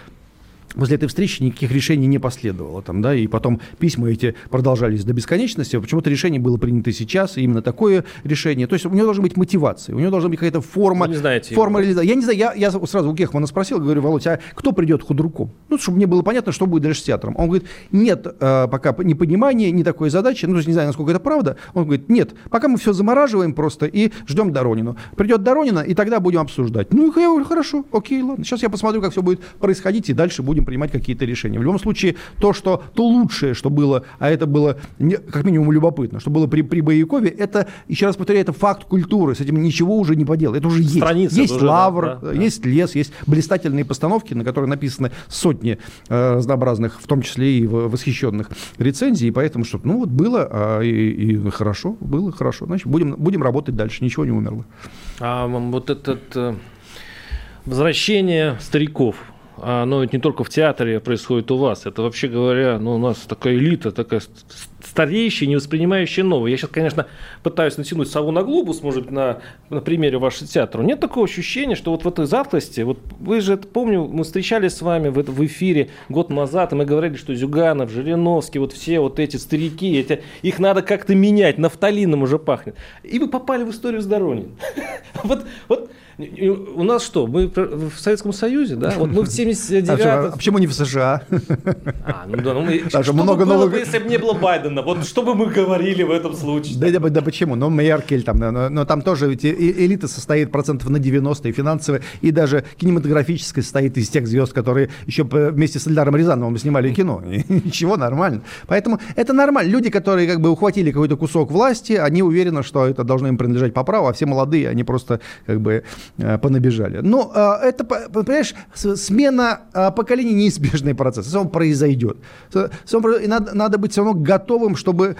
После этой встречи никаких решений не последовало. Там, да, и потом письма эти продолжались до бесконечности. Почему-то решение было принято сейчас, и именно такое решение. То есть у него должна быть мотивация, у него должна быть какая-то форма. Вы не знаете форма реализации. Я не знаю, я, я сразу у Гехмана спросил, говорю, Володь, а кто придет худруком? Ну, чтобы мне было понятно, что будет дальше с театром. Он говорит, нет э, пока непонимания, не такой задачи. Ну, то есть не знаю, насколько это правда. Он говорит, нет, пока мы все замораживаем просто и ждем Доронину. Придет Доронина, и тогда будем обсуждать. Ну, я говорю, хорошо, окей, ладно. Сейчас я посмотрю, как все будет происходить, и дальше будем будем принимать какие-то решения. В любом случае, то, что то лучшее, что было, а это было как минимум любопытно, что было при, при Боякове, это, еще раз повторяю, это факт культуры, с этим ничего уже не поделать. Это уже есть. Страница есть лавр, да, да, есть лес, есть блистательные постановки, на которые написаны сотни э, разнообразных, в том числе и восхищенных рецензий, и поэтому, что, ну вот было, а, и, и хорошо, было хорошо, значит, будем, будем работать дальше, ничего не умерло. А вот этот э, возвращение стариков, оно ведь не только в театре происходит у вас. Это, вообще говоря, ну, у нас такая элита, такая стареющая, не воспринимающая новое. Я сейчас, конечно, пытаюсь натянуть сову на глобус, может быть, на, на примере вашего театра. Нет такого ощущения, что вот в этой затхлости, вот вы же, помню, мы встречались с вами в, в эфире год назад, и мы говорили, что Зюганов, Жириновский, вот все вот эти старики, эти, их надо как-то менять, нафталином уже пахнет. И вы попали в историю с Доронин. Вот, вот у нас что, мы в Советском Союзе, да? Вот мы в 79 а, а почему не в США? А, ну да, ну мы, что много было новых... бы, если бы не было Байдена? Вот что бы мы говорили в этом случае? Да, да, да почему? Ну, Меркель там, но, но там тоже ведь элита состоит процентов на 90, и финансовая, и даже кинематографическая состоит из тех звезд, которые еще вместе с Эльдаром Рязановым снимали кино. Ничего, нормально. Поэтому это нормально. Люди, которые как бы ухватили какой-то кусок власти, они уверены, что это должно им принадлежать по праву, а все молодые, они просто как бы понабежали. Но э, это, понимаешь, смена э, поколений неизбежный процесс. Он произойдет. И надо, надо быть все равно готовым, чтобы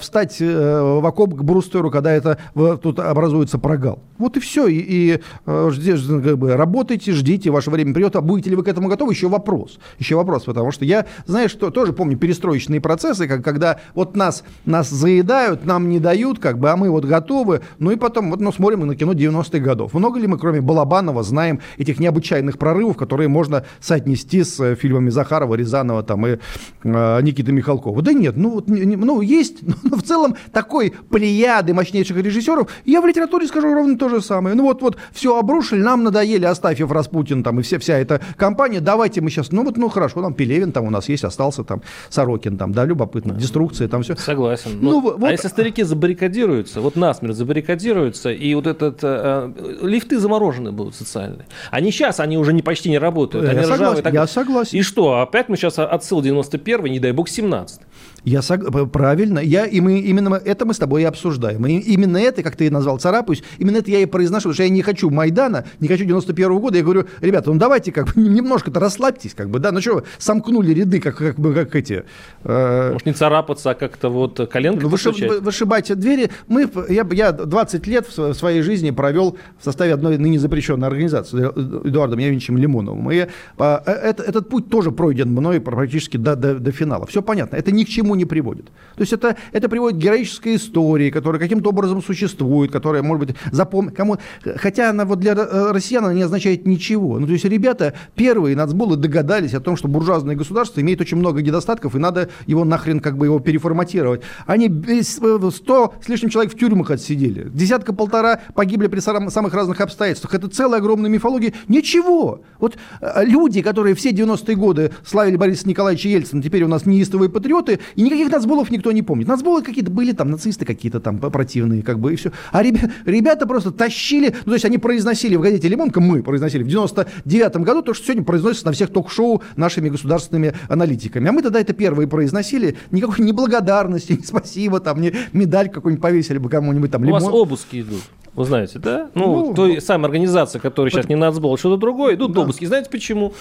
встать в окоп к брустеру, когда это тут образуется прогал. Вот и все. И, и как бы, работайте, ждите, ваше время придет. А будете ли вы к этому готовы? Еще вопрос. Еще вопрос, потому что я, знаешь, что, тоже помню перестроечные процессы, как, когда вот нас, нас заедают, нам не дают, как бы, а мы вот готовы. Ну и потом, вот, ну, смотрим на кино 90-х годов. Много ли мы, кроме Балабанова, знаем этих необычайных прорывов, которые можно соотнести с э, фильмами Захарова, Рязанова там, и э, Никиты Михалкова. Да нет, ну, вот, не, ну есть, но в целом такой плеяды мощнейших режиссеров, я в литературе скажу ровно то же самое. Ну вот, вот все обрушили, нам надоели Астафьев, Распутин там и все, вся эта компания, давайте мы сейчас, ну вот, ну хорошо, там Пелевин там у нас есть, остался там Сорокин там, да, любопытно, деструкция там все. Согласен. Ну, ну, вот, а если старики забаррикадируются, вот насмерть забаррикадируются, и вот этот э, э лифты заморожены будут социальные. Они сейчас, они уже не, почти не работают. Я они согласен, так... я согласен. И что, опять мы сейчас отсыл 91 не дай бог 17 я сог... Правильно. Я, и мы, именно это мы с тобой и обсуждаем. И именно это, как ты назвал, царапаюсь, именно это я и произношу, потому что я не хочу Майдана, не хочу 91 -го года. Я говорю, ребята, ну давайте как бы немножко-то расслабьтесь, как бы, да, ну что, сомкнули ряды, как, как бы, как эти... Э... Может, не царапаться, а как-то вот коленкой ну, вышиб, Вышибать двери. Мы, я, я 20 лет в своей жизни провел в составе одной ныне запрещенной организации, Эдуардом Явинчем Лимоновым. И а, э, это, этот путь тоже пройден мной практически до, до, до финала. Все понятно. Это ни к чему не приводит. То есть это, это приводит к героической истории, которая каким-то образом существует, которая, может быть, запом... кому... Хотя она вот для э, россиян она не означает ничего. Ну, то есть ребята, первые нацболы догадались о том, что буржуазное государство имеет очень много недостатков, и надо его нахрен как бы его переформатировать. Они 100 с лишним человек в тюрьмах отсидели. Десятка-полтора погибли при самых разных обстоятельствах. Это целая огромная мифология. Ничего. Вот э, люди, которые все 90-е годы славили Бориса Николаевича Ельцина, теперь у нас неистовые патриоты, и никаких нацболов никто не помнит. Нацболы какие-то были, там, нацисты какие-то там противные, как бы, и все. А ребя, ребята просто тащили, ну, то есть они произносили в газете «Лимонка», мы произносили в 99 году то, что сегодня произносится на всех ток-шоу нашими государственными аналитиками. А мы тогда это первые произносили, никакой неблагодарности, ни спасибо, там, не медаль какую-нибудь повесили бы кому-нибудь там. Лимон. У вас обыски идут. Вы знаете, да? Ну, ну той самой организации, которая сейчас не нацбол, а что-то другое, идут да. обыски. Знаете почему?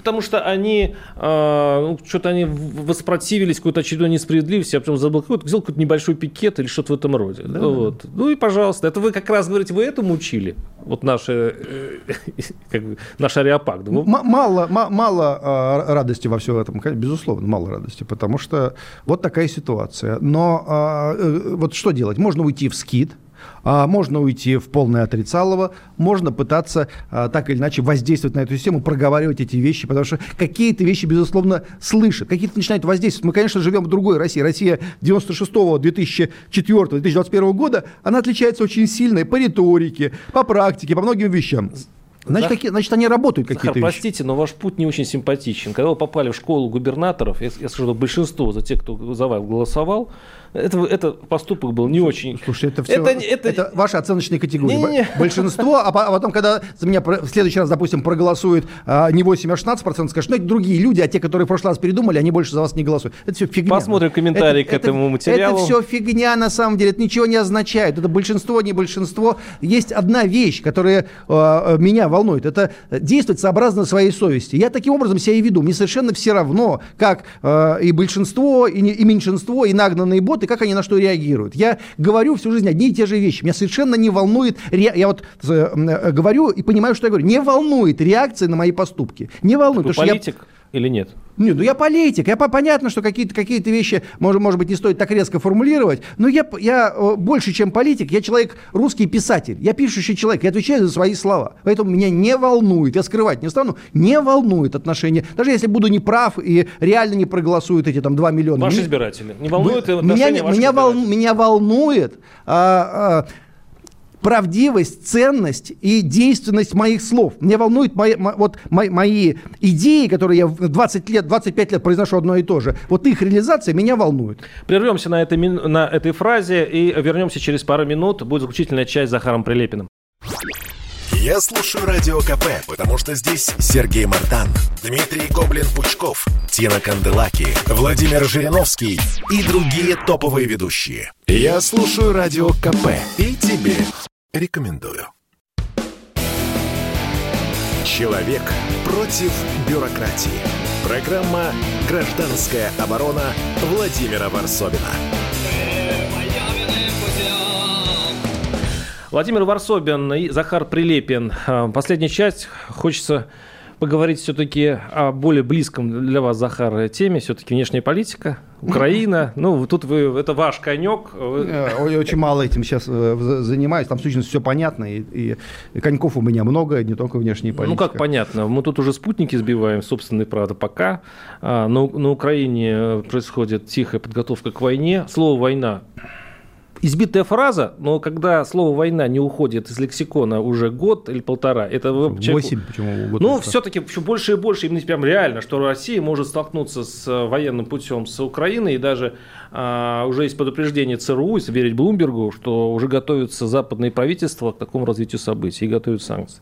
потому что они э, ну, что-то они воспротивились какой-то очередной несправедливости, я потом забыл, какой-то, взял какой-то небольшой пикет или что-то в этом роде. Да, вот. да. Ну и пожалуйста, это вы как раз говорите, вы этому учили, вот наши, э, как бы, наш ареопаг. Да? Мало, мало э, радости во всем этом, безусловно, мало радости, потому что вот такая ситуация. Но э, вот что делать? Можно уйти в скид, а, можно уйти в полное отрицалово, можно пытаться а, так или иначе воздействовать на эту систему, проговаривать эти вещи, потому что какие-то вещи, безусловно, слышат, какие-то начинают воздействовать. Мы, конечно, живем в другой России. Россия 96-го, 2004 2021 года, она отличается очень сильно по риторике, по практике, по многим вещам. Значит, Зах... какие, значит, они работают какие-то Захар, простите, но ваш путь не очень симпатичен. Когда вы попали в школу губернаторов, я, я скажу, большинство за тех, кто за вас голосовал, это, это поступок был не очень... Слушай, это все... Это, это... это ваши оценочные категории. Не, не. Большинство, а, а потом, когда за меня в следующий раз, допустим, проголосует а, не 8, а 16 процентов, скажут, ну, это другие люди, а те, которые в прошлый раз передумали, они больше за вас не голосуют. Это все фигня. Посмотрим комментарии это, к этому это, материалу. Это все фигня, на самом деле. Это ничего не означает. Это большинство, не большинство. Есть одна вещь, которая э, меня волнует. Это действовать сообразно своей совести. Я таким образом себя и веду. Мне совершенно все равно, как э, и большинство, и, и меньшинство, и нагнанные боты, как они на что реагируют. Я говорю всю жизнь одни и те же вещи. Меня совершенно не волнует... Я вот э, э, говорю и понимаю, что я говорю. Не волнует реакции на мои поступки. Не волнует. Ты политик? Я или нет? Нет, ну я политик. Я понятно, что какие-то какие вещи, может, может быть, не стоит так резко формулировать, но я, я э, больше, чем политик, я человек, русский писатель, я пишущий человек, я отвечаю за свои слова. Поэтому меня не волнует, я скрывать не стану, не волнует отношения. Даже если буду неправ и реально не проголосуют эти там 2 миллиона. Ваши избиратели. Не волнует Вы, меня, меня, волну, меня волнует а, а, правдивость, ценность и действенность моих слов. Меня волнуют мои, вот, мои, мои идеи, которые я 20 лет, 25 лет произношу одно и то же. Вот их реализация меня волнует. Прервемся на, этой, на этой фразе и вернемся через пару минут. Будет заключительная часть с Захаром Прилепиным. Я слушаю Радио КП, потому что здесь Сергей Мартан, Дмитрий Гоблин-Пучков, Тина Канделаки, Владимир Жириновский и другие топовые ведущие. Я слушаю Радио КП и тебе Рекомендую. Человек против бюрократии. Программа «Гражданская оборона» Владимира Варсобина. Владимир Варсобин и Захар Прилепин. А, последняя часть. Хочется поговорить все-таки о более близком для вас, Захар, теме. Все-таки внешняя политика, Украина. Ну, тут вы, это ваш конек. Я очень мало этим сейчас э, занимаюсь. Там, в сущности, все понятно. И, и коньков у меня много, не только внешней политики. Ну, как понятно. Мы тут уже спутники сбиваем, собственные, правда, пока. А, на, на Украине происходит тихая подготовка к войне. Слово «война» избитая фраза, но когда слово «война» не уходит из лексикона уже год или полтора, это... Восемь, почему? Год ну, все-таки все больше и больше, именно прям реально, что Россия может столкнуться с э, военным путем с Украиной, и даже а, уже есть предупреждение ЦРУ, если верить Блумбергу, что уже готовятся западные правительства к такому развитию событий и готовят санкции.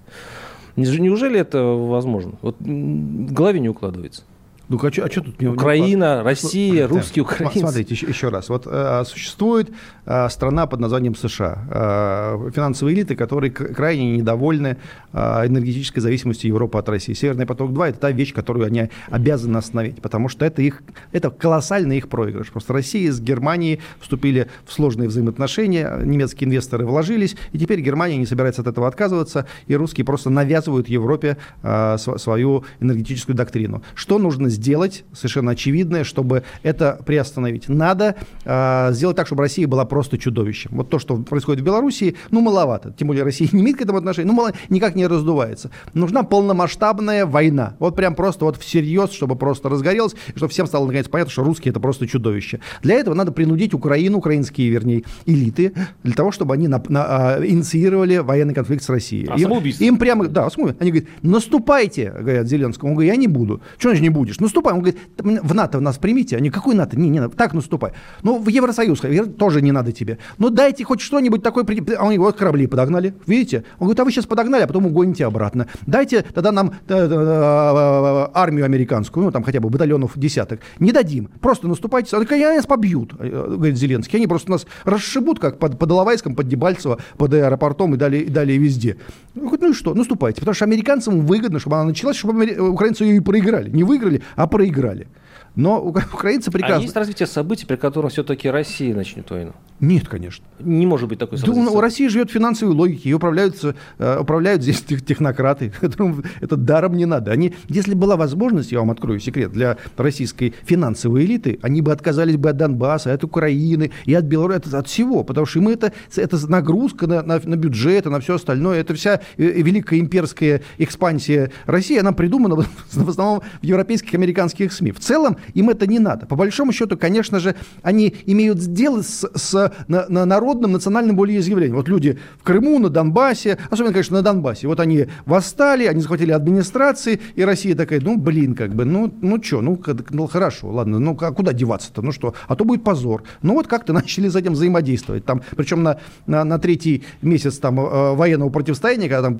Неужели это возможно? Вот в голове не укладывается. Ну, а что, а тут? Украина, Россия, ну, русские, да. украинцы. Смотрите, еще, еще раз. Вот э, существует э, страна под названием США. Э, финансовые элиты, которые крайне недовольны э, энергетической зависимостью Европы от России. Северный поток-2 – это та вещь, которую они обязаны остановить, потому что это, их, это колоссальный их проигрыш. Просто Россия с Германией вступили в сложные взаимоотношения, немецкие инвесторы вложились, и теперь Германия не собирается от этого отказываться, и русские просто навязывают Европе э, свою энергетическую доктрину. Что нужно сделать? Сделать, совершенно очевидное, чтобы это приостановить. Надо э, сделать так, чтобы Россия была просто чудовищем. Вот то, что происходит в Беларуси, ну, маловато. Тем более Россия не имеет к этому отношения, ну, мало, никак не раздувается. Нужна полномасштабная война. Вот прям просто вот всерьез, чтобы просто разгорелось, и чтобы всем стало наконец понятно, что русские это просто чудовище. Для этого надо принудить Украину, украинские, вернее, элиты, для того, чтобы они на, на, инициировали военный конфликт с Россией. А им, им прямо, да, они говорят, наступайте, говорят Зеленскому. Он говорит, я не буду. Что значит не будешь? Наступай. Он говорит, в НАТО нас примите. Они, какой НАТО? Не, не, так наступай. Ну, в Евросоюз тоже не надо тебе. Ну, дайте хоть что-нибудь такое. А они, вот корабли подогнали, видите? Он говорит, а вы сейчас подогнали, а потом угоните обратно. Дайте тогда нам э, э, э, армию американскую, ну, там хотя бы батальонов десяток. Не дадим. Просто наступайте. Они нас побьют, говорит Зеленский. Они просто нас расшибут, как под, под Иловайском, под Дебальцево, под аэропортом и далее, и далее везде. Ну и что? Наступайте. Потому что американцам выгодно, чтобы она началась, чтобы украинцы ее и проиграли. Не выиграли, а проиграли. Но украинцы прекрасно... А есть развитие событий, при котором все-таки Россия начнет войну? Нет, конечно. Не может быть такой да, У России живет финансовой логики, ее управляют, э, управляют здесь технократы, которым это даром не надо. Они, если была возможность, я вам открою секрет, для российской финансовой элиты, они бы отказались бы от Донбасса, от Украины и от Беларуси, от, от всего, потому что им это, это нагрузка на, на, на бюджет, на все остальное. Это вся э, великая имперская экспансия России, она придумана в основном в европейских, американских СМИ. В целом, им это не надо. По большому счету, конечно же, они имеют дело с, с на, на народным, национальным волеизъявлением. Вот люди в Крыму, на Донбассе, особенно, конечно, на Донбассе, вот они восстали, они захватили администрации, и Россия такая, ну, блин, как бы, ну, ну что, ну, ну, хорошо, ладно, ну, а куда деваться-то, ну что, а то будет позор. Ну, вот как-то начали с этим взаимодействовать. Там, причем на, на, на третий месяц там э, военного противостояния, когда там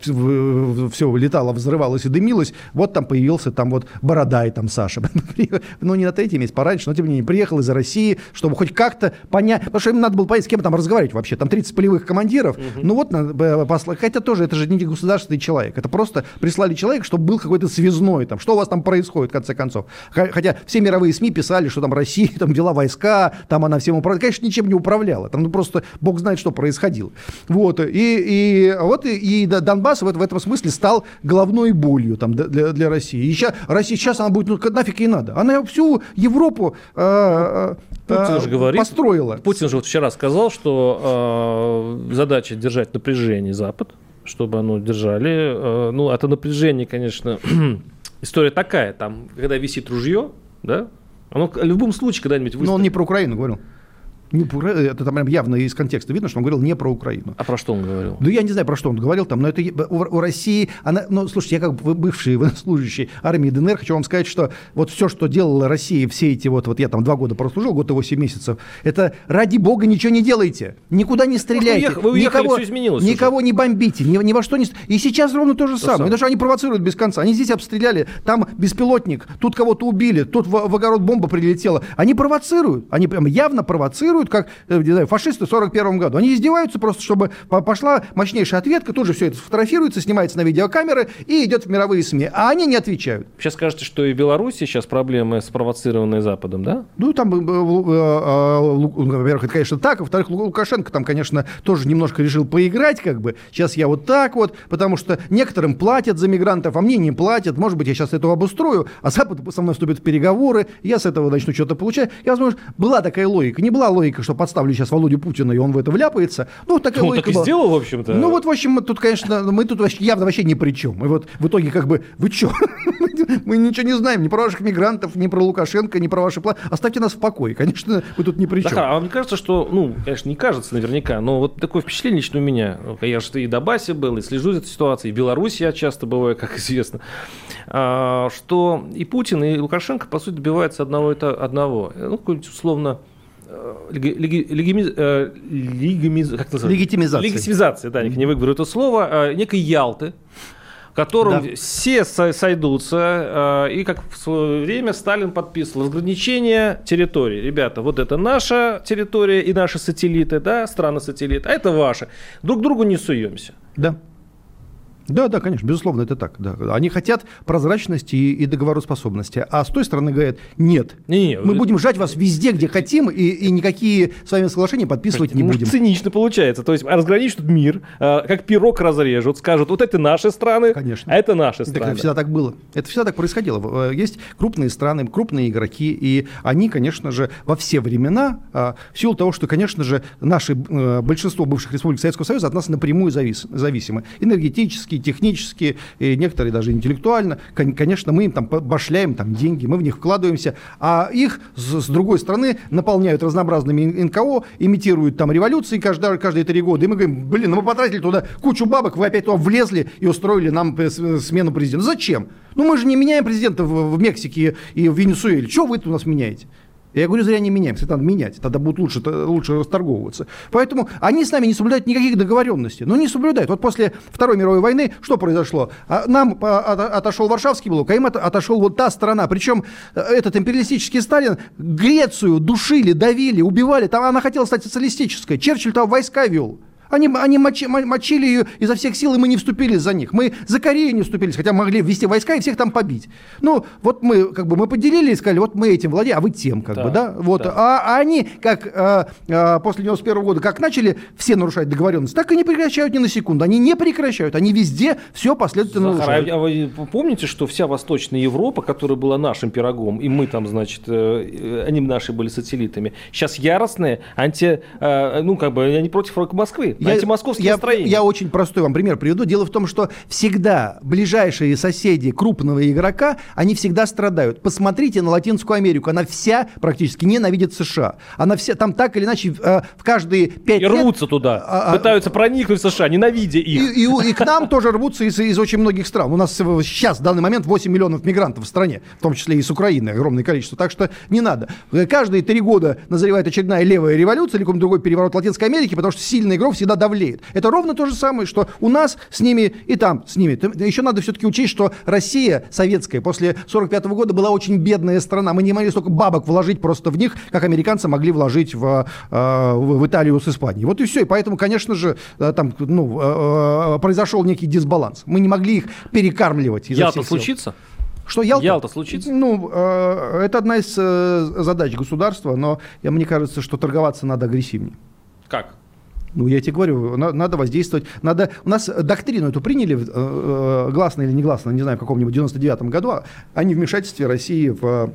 все летало, взрывалось и дымилось, вот там появился там вот Бородай, там Саша. ну, не на третий месяц, пораньше, но тем не менее, приехал из России, чтобы хоть как-то понять, потому что им надо было понять, с кем там разговаривать вообще. Там 30 полевых командиров, угу. ну вот, послать. Хотя тоже, это же не государственный человек, это просто прислали человека, чтобы был какой-то связной, там, что у вас там происходит, в конце концов. Хотя все мировые СМИ писали, что там Россия там вела войска, там она всем управляла. Конечно, ничем не управляла. Там ну, просто бог знает, что происходило. Вот. И, и вот и, и Донбасс в, в этом смысле стал головной болью там, для, для России. И сейчас, Россия сейчас она будет, ну, нафиг ей надо. Она всю Европу э, Путин э, же говорит, построила. Путин же вот вчера сказал, что э, задача держать напряжение Запад, чтобы оно держали. Э, ну, это напряжение, конечно, история такая. Там, когда висит ружье, да, оно в любом случае когда-нибудь выстрелит. Но он не про Украину говорил. Не, это там явно из контекста видно, что он говорил не про Украину. А про что он говорил? Ну, я не знаю, про что он говорил там, но это у, у России, она, ну, слушайте, я как бывший военнослужащий армии ДНР, хочу вам сказать, что вот все, что делала Россия, все эти вот, вот я там два года прослужил, год и восемь месяцев, это ради бога ничего не делайте, никуда не стреляйте. Вы, уехали, никого, все изменилось Никого уже. не бомбите, ни, ни во что не... И сейчас ровно то же то самое. самое. Потому что они провоцируют без конца. Они здесь обстреляли, там беспилотник, тут кого-то убили, тут в, в огород бомба прилетела. Они провоцируют, они прям явно провоцируют, как э, знаю, фашисты в 41 году. Они издеваются просто, чтобы пошла мощнейшая ответка, тут же все это фотографируется, снимается на видеокамеры и идет в мировые СМИ. А они не отвечают. Сейчас скажете, что и в Беларуси сейчас проблемы спровоцированные Западом, да? Ну, там, э, э, во-первых, это, конечно, так. Во-вторых, Лукашенко там, конечно, тоже немножко решил поиграть, как бы. Сейчас я вот так вот, потому что некоторым платят за мигрантов, а мне не платят. Может быть, я сейчас этого обустрою, а Запад со мной вступит в переговоры, я с этого начну что-то получать. Я, возможно, была такая логика. Не была логика, что подставлю сейчас Володю Путина, и он в это вляпается. Ну, такая ну, так и была. сделал, в общем-то. Ну, вот, в общем, мы тут, конечно, мы тут явно вообще ни при чем. И вот в итоге, как бы, вы что? мы ничего не знаем ни про ваших мигрантов, ни про Лукашенко, ни про ваши планы. Оставьте нас в покое. Конечно, вы тут ни при чем. Захар, а мне кажется, что, ну, конечно, не кажется наверняка, но вот такое впечатление лично у меня. Я же и в Донбассе был, и слежу за этой ситуацией, и в Беларуси я часто бываю, как известно, а, что и Путин, и Лукашенко, по сути, добиваются одного, это одного. Ну, какой-нибудь условно легитимизация. Легитимизация, да, не выговорю это слово, а, некой Ялты, в котором да. все сойдутся, а, и как в свое время Сталин подписывал разграничение территории. Ребята, вот это наша территория и наши сателлиты, да, страны-сателлиты, а это ваши. Друг другу не суемся. Да. Да, да, конечно, безусловно, это так. Да. Они хотят прозрачности и, и договороспособности. А с той стороны говорят, нет, не, не, мы это... будем жать вас везде, где хотим, и, и никакие с вами соглашения подписывать не будем. цинично получается. То есть разграничат мир, а, как пирог разрежут, скажут, вот это наши страны, конечно. а это наши страны. Это всегда так было. Это всегда так происходило. Э, есть крупные страны, крупные игроки, и они, конечно же, во все времена, а, в силу того, что, конечно же, наши, э, большинство бывших республик Советского Союза от нас напрямую завис, зависимы. Энергетически, технически, и некоторые даже интеллектуально. Конечно, мы им там башляем там деньги, мы в них вкладываемся, а их с, другой стороны наполняют разнообразными НКО, имитируют там революции каждые, каждые три года, и мы говорим, блин, ну мы потратили туда кучу бабок, вы опять туда влезли и устроили нам смену президента. Зачем? Ну мы же не меняем президента в, в Мексике и в Венесуэле. Чего вы тут у нас меняете? Я говорю, зря не меняем, это надо менять, тогда будут лучше, лучше расторговываться. Поэтому они с нами не соблюдают никаких договоренностей, но не соблюдают. Вот после Второй мировой войны что произошло? А нам отошел Варшавский блок, а им отошел вот та сторона. Причем э, этот империалистический Сталин Грецию душили, давили, убивали. Там она хотела стать социалистической. Черчилль там войска вел. Они, они мочи, мочили ее изо всех сил, и мы не вступились за них. Мы за Корею не вступились, хотя могли ввести войска и всех там побить. Ну, вот мы как бы мы поделили и сказали, вот мы этим владеем, а вы тем, как да, бы, да? Вот. Да. А, а они, как а, а, после 91 года, как начали все нарушать договоренности, так и не прекращают ни на секунду. Они не прекращают, они везде все последовательно Захар, нарушают. А вы помните, что вся Восточная Европа, которая была нашим пирогом, и мы там, значит, э, они наши были сателлитами, сейчас яростные, анти, э, ну, как бы, они против Москвы. Я, антимосковские я, настроения. Я очень простой вам пример приведу. Дело в том, что всегда ближайшие соседи крупного игрока, они всегда страдают. Посмотрите на Латинскую Америку. Она вся практически ненавидит США. Она вся, там так или иначе э, в каждые пять И лет... рвутся туда, А, а, пытаются проникнуть в США, ненавидя И, их. и- и к нам тоже рвутся из, из очень многих стран. У нас сейчас, в данный момент, 8 миллионов мигрантов в стране, в том числе и с Украины, огромное количество. Так что не надо. Э, Каждые три года назревает очередная левая революция или какой-нибудь другой переворот Латинской Америки, потому что сильный игрок всегда давлеет. Это ровно то же самое, что у нас с ними и там с ними. Еще надо все-таки учесть, что Россия советская после 45 года была очень бедная страна. Мы не могли столько бабок вложить просто в них, как американцы могли вложить в, э, в, Италию с Испанией. Вот и все. И поэтому, конечно же, э, там ну, э, произошел некий дисбаланс. Мы не могли их перекармливать. сил. случится? Что Ялта? Ялта случится? Ну, э, это одна из э, задач государства, но я, мне кажется, что торговаться надо агрессивнее. Как? Ну, я тебе говорю, на- надо воздействовать. Надо... У нас доктрину эту приняли, э, э, гласно или негласно, не знаю, в каком-нибудь 99-м году, а о невмешательстве России в,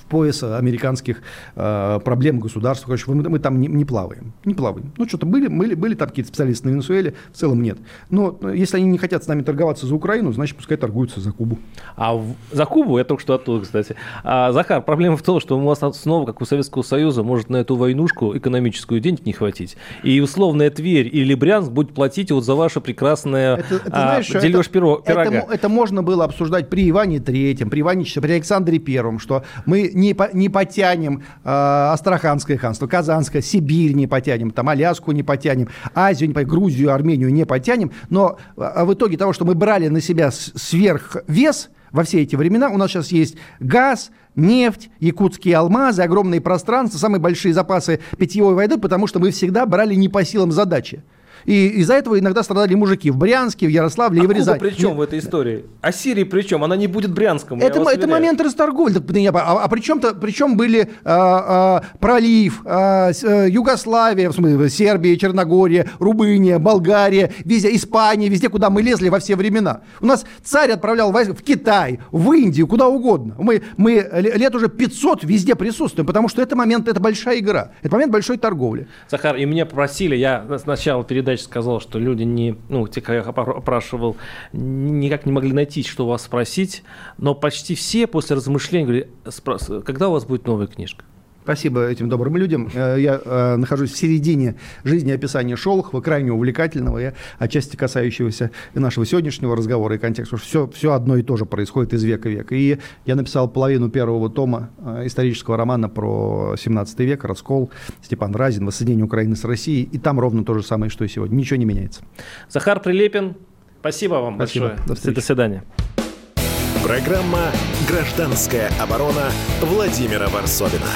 в пояс американских э, проблем государства. Короче, мы, мы там не, не плаваем. Не плаваем. Ну, что-то были, были, были там какие-то специалисты на Венесуэле, в целом нет. Но если они не хотят с нами торговаться за Украину, значит, пускай торгуются за Кубу. А в- за Кубу, я только что оттуда, кстати. А, Захар, проблема в том, что у вас снова, как у Советского Союза, может на эту войнушку экономическую денег не хватить. И условная Тверь или Брянск будет платить вот за ваше прекрасное Это, это, а, знаешь, дележ это- пиро- это пирога. мо- Это, можно было обсуждать при Иване Третьем, при Иване при Александре Первом, что мы не, не потянем э, Астраханское ханство, Казанское, Сибирь не потянем, там Аляску не потянем, Азию не потянем, Грузию, Армению не потянем. Но а, в итоге того, что мы брали на себя сверхвес во все эти времена, у нас сейчас есть газ, нефть, якутские алмазы, огромные пространства, самые большие запасы питьевой воды, потому что мы всегда брали не по силам задачи. И из-за этого иногда страдали мужики в Брянске, в Ярославле А и в Рязани. при чем в этой истории? А Сирия при чем? Она не будет Брянском. Это, это момент расторговли. А, а при чем-то, при чем были а, а, пролив, а, с- э, Югославия, в смысле, Сербия, Черногория, Румыния, Болгария, везде, Испания, везде, куда мы лезли во все времена. У нас царь отправлял войска в Китай, в Индию, куда угодно. Мы, мы ле- лет уже 500 везде присутствуем, потому что это момент, это большая игра. Это момент большой торговли. Захар, и меня просили, я с начала передачи сказал, что люди не, ну, те, кого я опра- опрашивал, никак не могли найти, что у вас спросить, но почти все после размышлений говорили, «Спра- когда у вас будет новая книжка? Спасибо этим добрым людям. Э, Я э, нахожусь в середине жизнеописания Шолохова, крайне увлекательного, и отчасти касающегося и нашего сегодняшнего разговора и контекста. Все, все одно и то же происходит из века в век. И я написал половину первого тома э, исторического романа про 17 век, раскол, Степан Разин, воссоединение Украины с Россией. И там ровно то же самое, что и сегодня. Ничего не меняется. Захар Прилепин, спасибо вам Спасибо. большое. До свидания. Программа «Гражданская оборона» Владимира Варсовина.